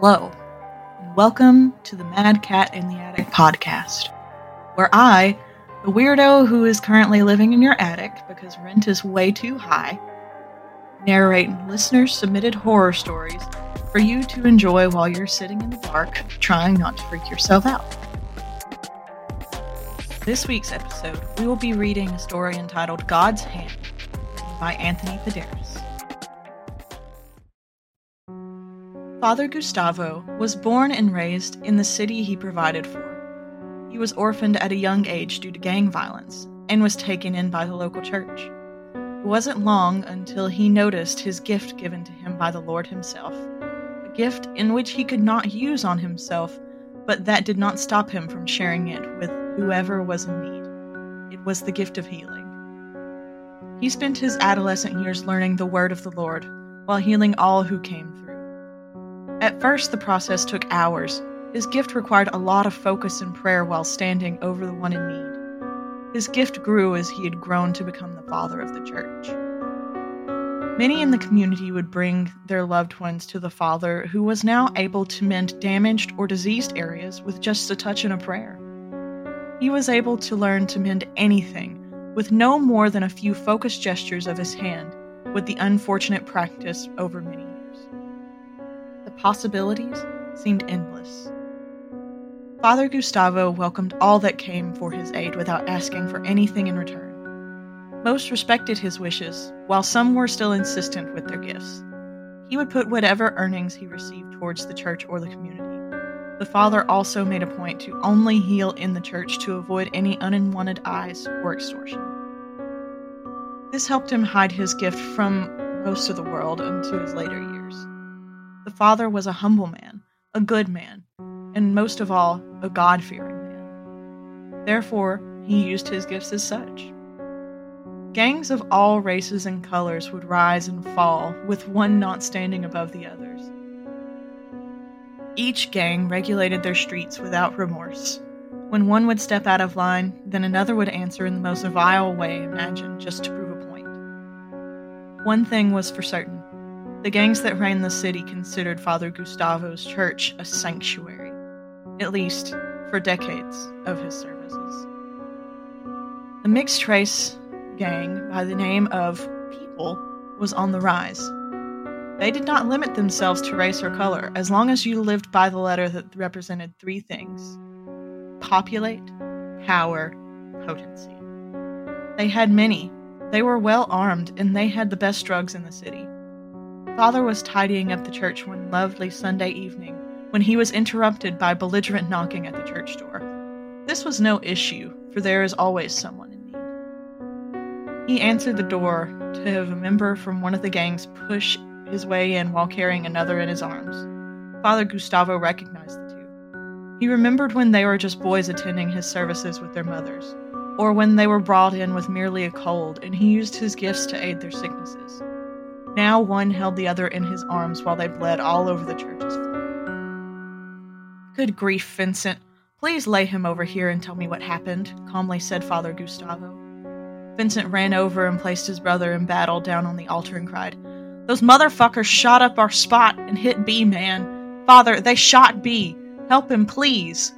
Hello, and welcome to the Mad Cat in the Attic podcast, where I, the weirdo who is currently living in your attic because rent is way too high, narrate listener submitted horror stories for you to enjoy while you're sitting in the dark trying not to freak yourself out. This week's episode, we will be reading a story entitled God's Hand by Anthony Paderas. Father Gustavo was born and raised in the city he provided for. He was orphaned at a young age due to gang violence and was taken in by the local church. It wasn't long until he noticed his gift given to him by the Lord Himself, a gift in which he could not use on himself, but that did not stop him from sharing it with whoever was in need. It was the gift of healing. He spent his adolescent years learning the word of the Lord while healing all who came through. At first, the process took hours. His gift required a lot of focus and prayer while standing over the one in need. His gift grew as he had grown to become the father of the church. Many in the community would bring their loved ones to the father, who was now able to mend damaged or diseased areas with just a touch and a prayer. He was able to learn to mend anything with no more than a few focused gestures of his hand, with the unfortunate practice over many possibilities seemed endless. Father Gustavo welcomed all that came for his aid without asking for anything in return. Most respected his wishes, while some were still insistent with their gifts. He would put whatever earnings he received towards the church or the community. The father also made a point to only heal in the church to avoid any unwanted eyes or extortion. This helped him hide his gift from most of the world into his later years. The father was a humble man, a good man, and most of all, a God fearing man. Therefore, he used his gifts as such. Gangs of all races and colors would rise and fall, with one not standing above the others. Each gang regulated their streets without remorse. When one would step out of line, then another would answer in the most vile way imagined just to prove a point. One thing was for certain the gangs that ran the city considered Father Gustavo's church a sanctuary, at least for decades of his services. The mixed race gang by the name of People was on the rise. They did not limit themselves to race or color, as long as you lived by the letter that represented three things populate, power, potency. They had many. They were well armed, and they had the best drugs in the city. Father was tidying up the church one lovely Sunday evening when he was interrupted by belligerent knocking at the church door. This was no issue, for there is always someone in need. He answered the door to have a member from one of the gangs push his way in while carrying another in his arms. Father Gustavo recognized the two. He remembered when they were just boys attending his services with their mothers, or when they were brought in with merely a cold, and he used his gifts to aid their sicknesses. Now one held the other in his arms while they bled all over the church's floor. Good grief, Vincent. Please lay him over here and tell me what happened, calmly said Father Gustavo. Vincent ran over and placed his brother in battle down on the altar and cried, Those motherfuckers shot up our spot and hit B, man. Father, they shot B. Help him, please.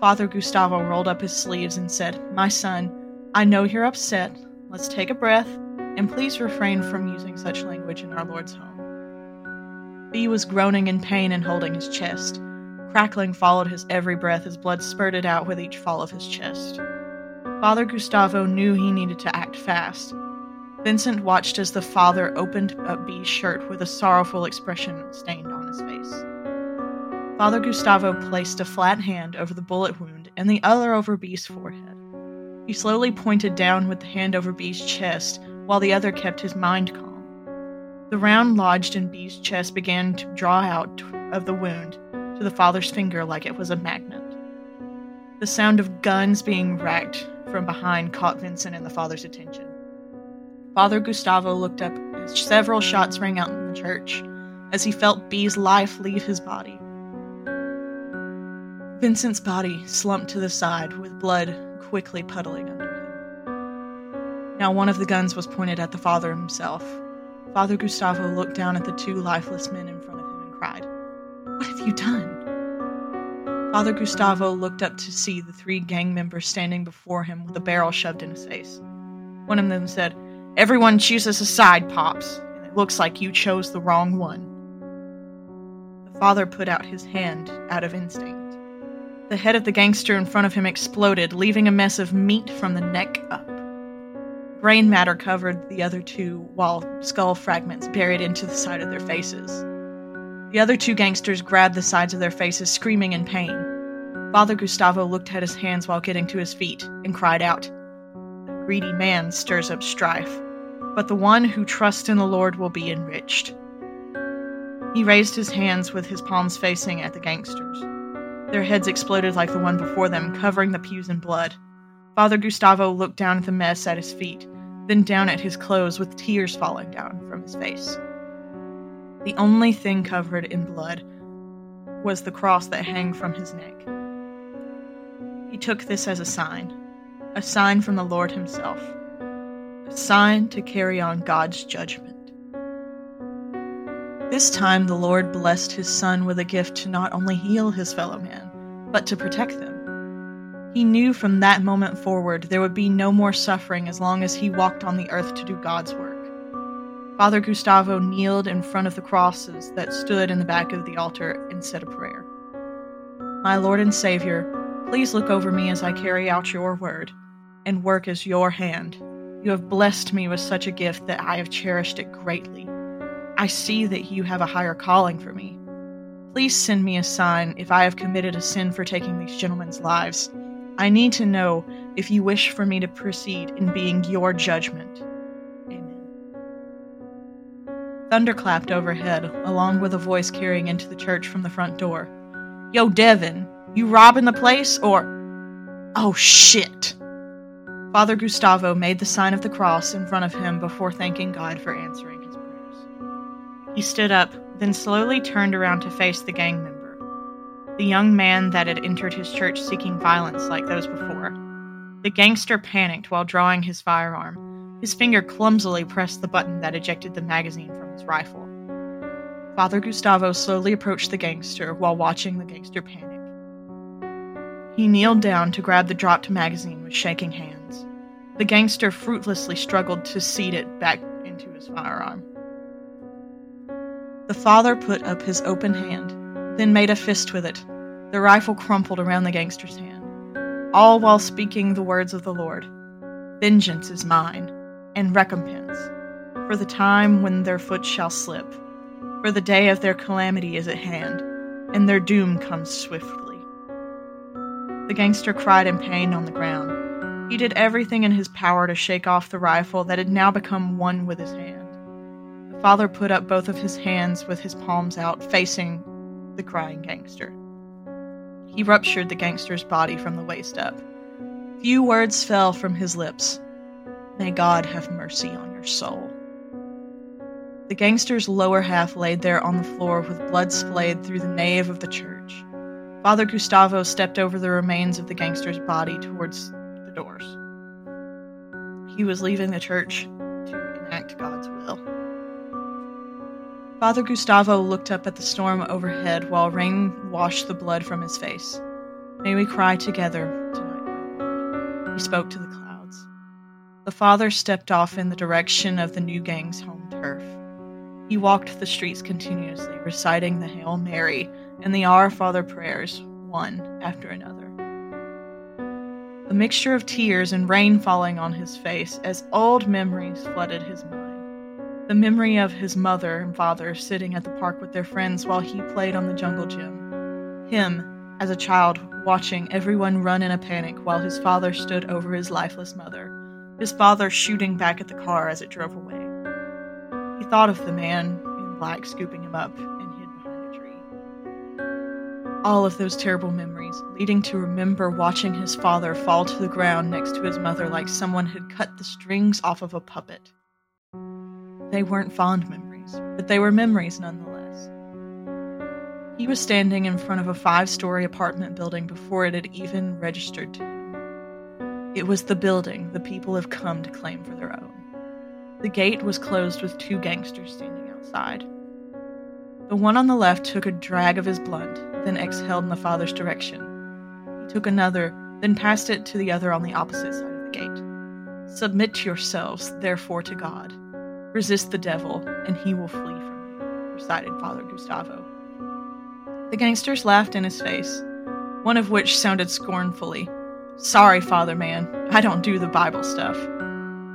Father Gustavo rolled up his sleeves and said, My son, I know you're upset. Let's take a breath and please refrain from using such language in our Lord's home. B was groaning in pain and holding his chest. Crackling followed his every breath as blood spurted out with each fall of his chest. Father Gustavo knew he needed to act fast. Vincent watched as the father opened up B's shirt with a sorrowful expression stained on his face. Father Gustavo placed a flat hand over the bullet wound and the other over B's forehead. He slowly pointed down with the hand over B's chest while the other kept his mind calm. The round lodged in B's chest began to draw out of the wound to the father's finger like it was a magnet. The sound of guns being racked from behind caught Vincent and the father's attention. Father Gustavo looked up as several shots rang out in the church as he felt B's life leave his body. Vincent's body slumped to the side with blood quickly puddling under. Now one of the guns was pointed at the father himself. Father Gustavo looked down at the two lifeless men in front of him and cried, What have you done? Father Gustavo looked up to see the three gang members standing before him with a barrel shoved in his face. One of them said, Everyone chooses a side, Pops, and it looks like you chose the wrong one. The father put out his hand out of instinct. The head of the gangster in front of him exploded, leaving a mess of meat from the neck up. Brain matter covered the other two, while skull fragments buried into the side of their faces. The other two gangsters grabbed the sides of their faces, screaming in pain. Father Gustavo looked at his hands while getting to his feet and cried out, A greedy man stirs up strife, but the one who trusts in the Lord will be enriched. He raised his hands with his palms facing at the gangsters. Their heads exploded like the one before them, covering the pews in blood. Father Gustavo looked down at the mess at his feet, then down at his clothes with tears falling down from his face. The only thing covered in blood was the cross that hung from his neck. He took this as a sign, a sign from the Lord Himself, a sign to carry on God's judgment. This time the Lord blessed His Son with a gift to not only heal his fellow man, but to protect them. He knew from that moment forward there would be no more suffering as long as he walked on the earth to do God's work. Father Gustavo kneeled in front of the crosses that stood in the back of the altar and said a prayer. My Lord and Savior, please look over me as I carry out your word and work as your hand. You have blessed me with such a gift that I have cherished it greatly. I see that you have a higher calling for me. Please send me a sign if I have committed a sin for taking these gentlemen's lives. I need to know if you wish for me to proceed in being your judgment. Amen. Thunder clapped overhead, along with a voice carrying into the church from the front door. Yo, Devin, you robbing the place or. Oh, shit! Father Gustavo made the sign of the cross in front of him before thanking God for answering his prayers. He stood up, then slowly turned around to face the gang the young man that had entered his church seeking violence like those before. The gangster panicked while drawing his firearm his finger clumsily pressed the button that ejected the magazine from his rifle. Father Gustavo slowly approached the gangster while watching the gangster panic. He kneeled down to grab the dropped magazine with shaking hands. The gangster fruitlessly struggled to seat it back into his firearm. The father put up his open hand, then made a fist with it. The rifle crumpled around the gangster's hand, all while speaking the words of the Lord Vengeance is mine and recompense, for the time when their foot shall slip, for the day of their calamity is at hand, and their doom comes swiftly. The gangster cried in pain on the ground. He did everything in his power to shake off the rifle that had now become one with his hand. The father put up both of his hands with his palms out, facing the crying gangster. He ruptured the gangster's body from the waist up. Few words fell from his lips, May God have mercy on your soul. The gangster's lower half laid there on the floor with blood splayed through the nave of the church. Father Gustavo stepped over the remains of the gangster's body towards the doors. He was leaving the church to enact God's. Father Gustavo looked up at the storm overhead while rain washed the blood from his face. May we cry together tonight, my Lord. He spoke to the clouds. The father stepped off in the direction of the new gang's home turf. He walked the streets continuously, reciting the Hail Mary and the Our Father prayers, one after another. A mixture of tears and rain falling on his face as old memories flooded his mind. The memory of his mother and father sitting at the park with their friends while he played on the jungle gym. Him, as a child, watching everyone run in a panic while his father stood over his lifeless mother his father shooting back at the car as it drove away. He thought of the man in black scooping him up and hid behind a tree. All of those terrible memories, leading to remember watching his father fall to the ground next to his mother like someone had cut the strings off of a puppet. They weren't fond memories, but they were memories nonetheless. He was standing in front of a five story apartment building before it had even registered to him. It was the building the people have come to claim for their own. The gate was closed with two gangsters standing outside. The one on the left took a drag of his blunt, then exhaled in the father's direction. He took another, then passed it to the other on the opposite side of the gate. Submit yourselves, therefore, to God. Resist the devil, and he will flee from you, recited Father Gustavo. The gangsters laughed in his face, one of which sounded scornfully. Sorry, Father Man, I don't do the Bible stuff.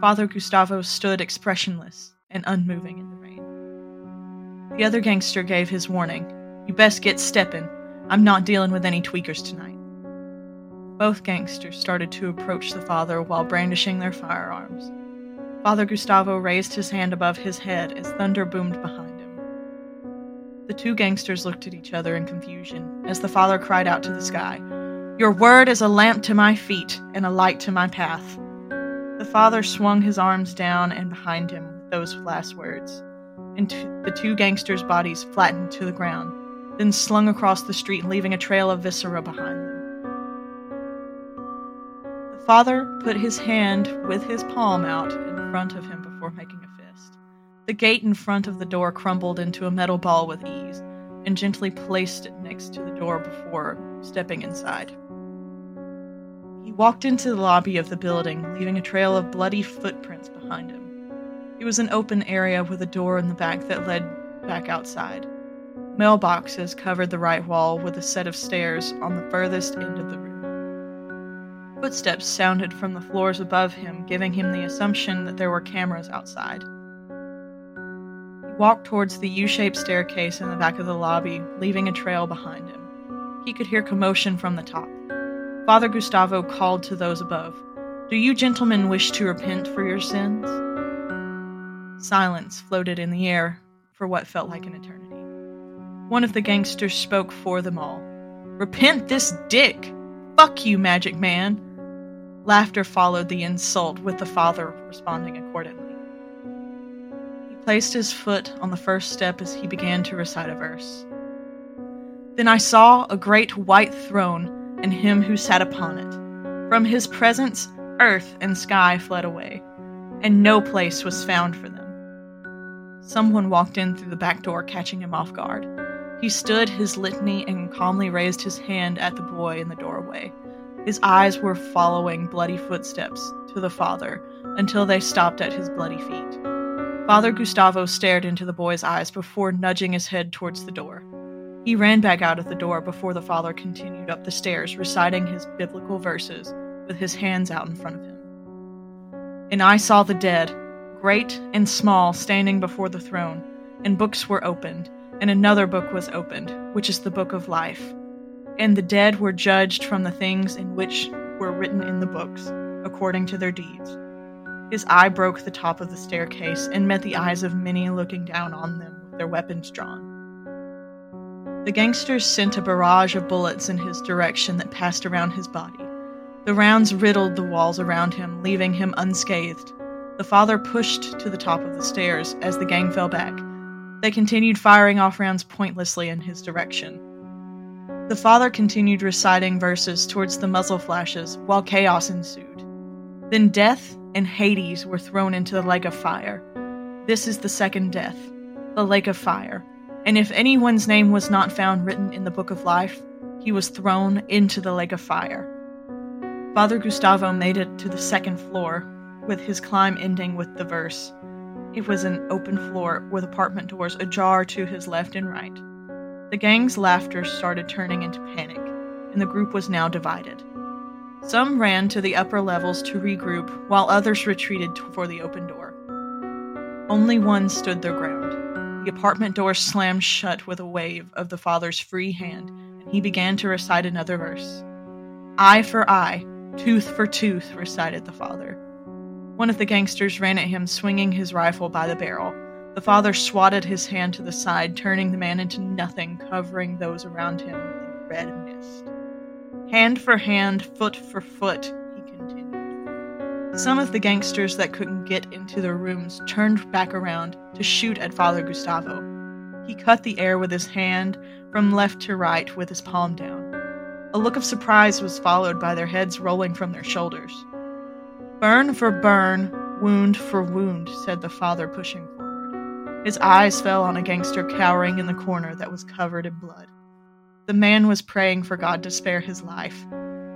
Father Gustavo stood expressionless and unmoving in the rain. The other gangster gave his warning You best get steppin'. I'm not dealing with any tweakers tonight. Both gangsters started to approach the father while brandishing their firearms. Father Gustavo raised his hand above his head as thunder boomed behind him. The two gangsters looked at each other in confusion as the father cried out to the sky, Your word is a lamp to my feet and a light to my path. The father swung his arms down and behind him with those last words, and t- the two gangsters' bodies flattened to the ground, then slung across the street, leaving a trail of viscera behind them. The father put his hand with his palm out front of him before making a fist. The gate in front of the door crumbled into a metal ball with ease, and gently placed it next to the door before stepping inside He walked into the lobby of the building, leaving a trail of bloody footprints behind him. It was an open area with a door in the back that led back outside. Mailboxes covered the right wall with a set of stairs on the furthest end of the room. Footsteps sounded from the floors above him, giving him the assumption that there were cameras outside. He walked towards the U shaped staircase in the back of the lobby, leaving a trail behind him. He could hear commotion from the top. Father Gustavo called to those above Do you gentlemen wish to repent for your sins? Silence floated in the air for what felt like an eternity. One of the gangsters spoke for them all Repent this dick! Fuck you, magic man! Laughter followed the insult, with the father responding accordingly. He placed his foot on the first step as he began to recite a verse. Then I saw a great white throne and him who sat upon it. From his presence, earth and sky fled away, and no place was found for them. Someone walked in through the back door, catching him off guard. He stood his litany and calmly raised his hand at the boy in the doorway. His eyes were following bloody footsteps to the father until they stopped at his bloody feet. Father Gustavo stared into the boy's eyes before nudging his head towards the door. He ran back out of the door before the father continued up the stairs, reciting his biblical verses with his hands out in front of him. And I saw the dead, great and small, standing before the throne, and books were opened, and another book was opened, which is the book of life. And the dead were judged from the things in which were written in the books, according to their deeds. His eye broke the top of the staircase and met the eyes of many looking down on them with their weapons drawn. The gangsters sent a barrage of bullets in his direction that passed around his body. The rounds riddled the walls around him, leaving him unscathed. The father pushed to the top of the stairs as the gang fell back. They continued firing off rounds pointlessly in his direction. The father continued reciting verses towards the muzzle flashes while chaos ensued. Then death and Hades were thrown into the lake of fire. This is the second death, the lake of fire and if anyone's name was not found written in the book of life, he was thrown into the lake of fire. Father Gustavo made it to the second floor, with his climb ending with the verse. It was an open floor with apartment doors ajar to his left and right. The gang's laughter started turning into panic, and the group was now divided. Some ran to the upper levels to regroup, while others retreated for the open door. Only one stood their ground. The apartment door slammed shut with a wave of the father's free hand, and he began to recite another verse. Eye for eye, tooth for tooth, recited the father. One of the gangsters ran at him, swinging his rifle by the barrel. The father swatted his hand to the side, turning the man into nothing, covering those around him in red mist. Hand for hand, foot for foot, he continued. some of the gangsters that couldn't get into their rooms turned back around to shoot at Father Gustavo. He cut the air with his hand from left to right with his palm down. A look of surprise was followed by their heads rolling from their shoulders. Burn for burn, wound for wound, said the father, pushing. His eyes fell on a gangster cowering in the corner that was covered in blood. The man was praying for God to spare his life.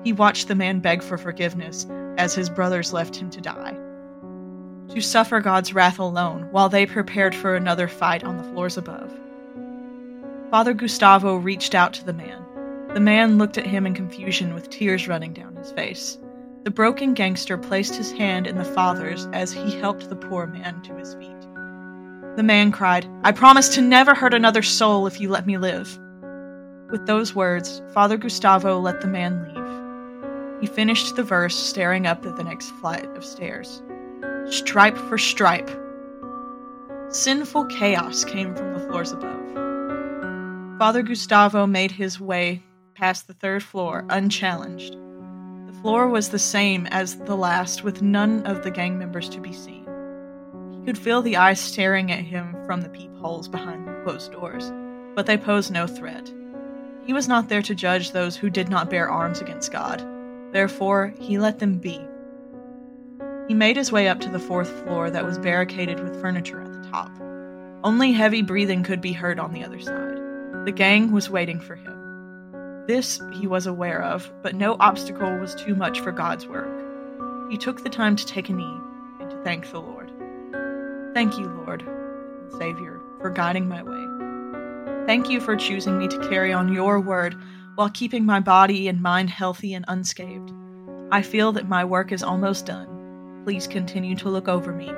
He watched the man beg for forgiveness as his brothers left him to die. To suffer God's wrath alone while they prepared for another fight on the floors above. Father Gustavo reached out to the man. The man looked at him in confusion with tears running down his face. The broken gangster placed his hand in the father's as he helped the poor man to his feet. The man cried, I promise to never hurt another soul if you let me live. With those words, Father Gustavo let the man leave. He finished the verse staring up at the next flight of stairs. Stripe for stripe. Sinful chaos came from the floors above. Father Gustavo made his way past the third floor unchallenged. The floor was the same as the last, with none of the gang members to be seen. He could feel the eyes staring at him from the peepholes behind the closed doors, but they posed no threat. He was not there to judge those who did not bear arms against God. Therefore, he let them be. He made his way up to the fourth floor that was barricaded with furniture at the top. Only heavy breathing could be heard on the other side. The gang was waiting for him. This he was aware of, but no obstacle was too much for God's work. He took the time to take a knee and to thank the Lord. Thank you, Lord Savior, for guiding my way. Thank you for choosing me to carry on your word while keeping my body and mind healthy and unscathed. I feel that my work is almost done. Please continue to look over me.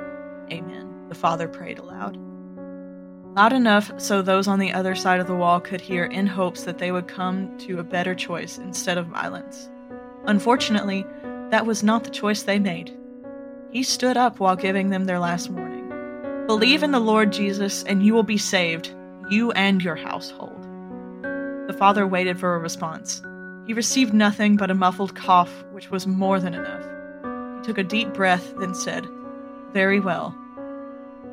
Amen. The father prayed aloud. Loud enough so those on the other side of the wall could hear in hopes that they would come to a better choice instead of violence. Unfortunately, that was not the choice they made. He stood up while giving them their last warning. Believe in the Lord Jesus and you will be saved, you and your household. The father waited for a response. He received nothing but a muffled cough, which was more than enough. He took a deep breath, then said, Very well.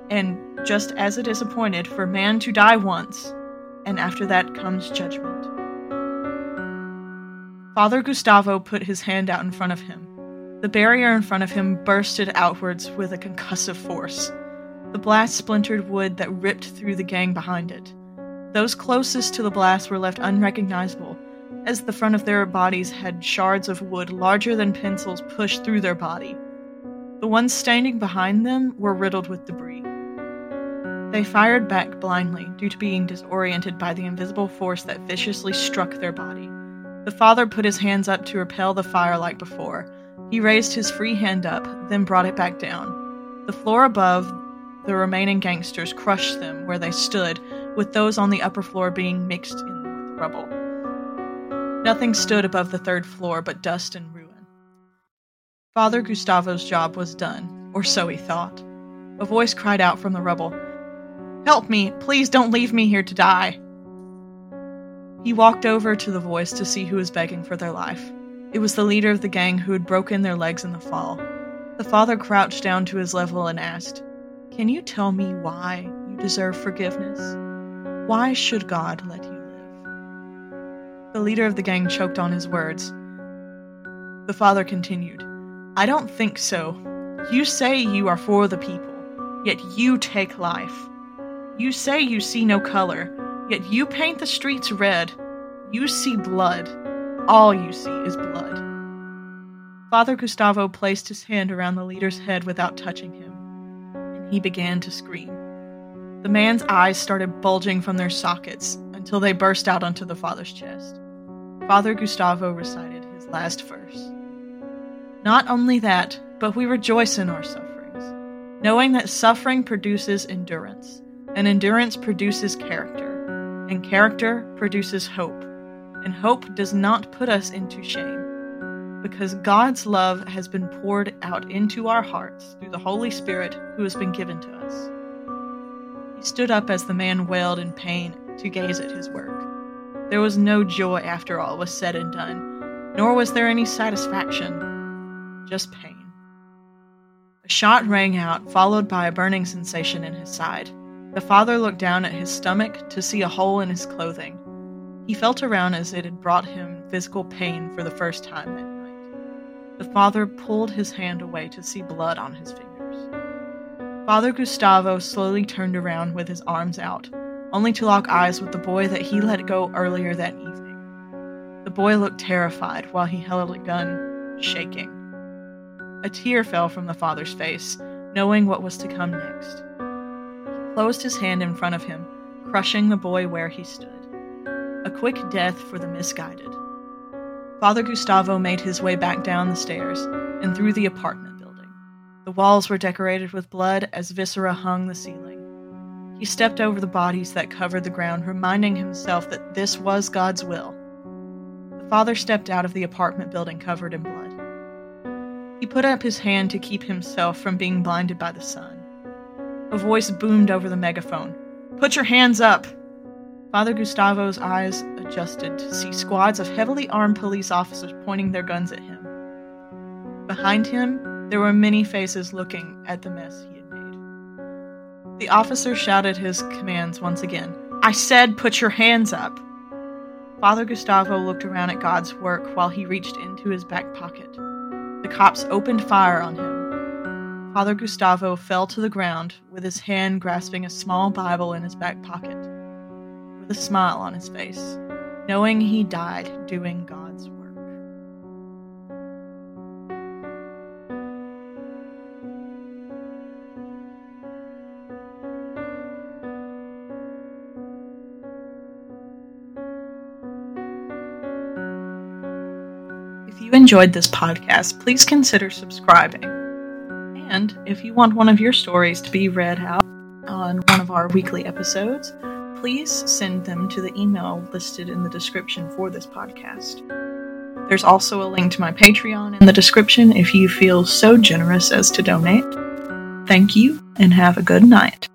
And just as it is appointed for man to die once, and after that comes judgment. Father Gustavo put his hand out in front of him. The barrier in front of him bursted outwards with a concussive force. The blast splintered wood that ripped through the gang behind it. Those closest to the blast were left unrecognizable, as the front of their bodies had shards of wood larger than pencils pushed through their body. The ones standing behind them were riddled with debris. They fired back blindly due to being disoriented by the invisible force that viciously struck their body. The father put his hands up to repel the fire like before. He raised his free hand up, then brought it back down. The floor above, the remaining gangsters crushed them where they stood, with those on the upper floor being mixed in with rubble. Nothing stood above the third floor but dust and ruin. Father Gustavo's job was done, or so he thought. A voice cried out from the rubble Help me! Please don't leave me here to die! He walked over to the voice to see who was begging for their life. It was the leader of the gang who had broken their legs in the fall. The father crouched down to his level and asked, Can you tell me why you deserve forgiveness? Why should God let you live? The leader of the gang choked on his words. The father continued, I don't think so. You say you are for the people, yet you take life. You say you see no color, yet you paint the streets red. You see blood. All you see is blood. Father Gustavo placed his hand around the leader's head without touching him, he began to scream. The man's eyes started bulging from their sockets until they burst out onto the father's chest. Father Gustavo recited his last verse. Not only that, but we rejoice in our sufferings, knowing that suffering produces endurance, and endurance produces character, and character produces hope, and hope does not put us into shame, because God's love has been poured out into our hearts through the Holy Spirit who has been given to us. He stood up as the man wailed in pain to gaze at his work. There was no joy after all was said and done, nor was there any satisfaction, just pain. A shot rang out, followed by a burning sensation in his side. The father looked down at his stomach to see a hole in his clothing. He felt around as it had brought him physical pain for the first time. The father pulled his hand away to see blood on his fingers. Father Gustavo slowly turned around with his arms out, only to lock eyes with the boy that he let go earlier that evening. The boy looked terrified while he held a gun, shaking. A tear fell from the father's face, knowing what was to come next. He closed his hand in front of him, crushing the boy where he stood. A quick death for the misguided. Father Gustavo made his way back down the stairs and through the apartment building. The walls were decorated with blood as viscera hung the ceiling. He stepped over the bodies that covered the ground, reminding himself that this was God's will. The father stepped out of the apartment building covered in blood. He put up his hand to keep himself from being blinded by the sun. A voice boomed over the megaphone Put your hands up! Father Gustavo's eyes adjusted to see squads of heavily armed police officers pointing their guns at him. Behind him, there were many faces looking at the mess he had made. The officer shouted his commands once again I said, put your hands up! Father Gustavo looked around at God's work while he reached into his back pocket. The cops opened fire on him. Father Gustavo fell to the ground with his hand grasping a small Bible in his back pocket, with a smile on his face, knowing he died doing God's work. If you enjoyed this podcast, please consider subscribing. And if you want one of your stories to be read out on one of our weekly episodes, please send them to the email listed in the description for this podcast. There's also a link to my Patreon in the description if you feel so generous as to donate. Thank you and have a good night.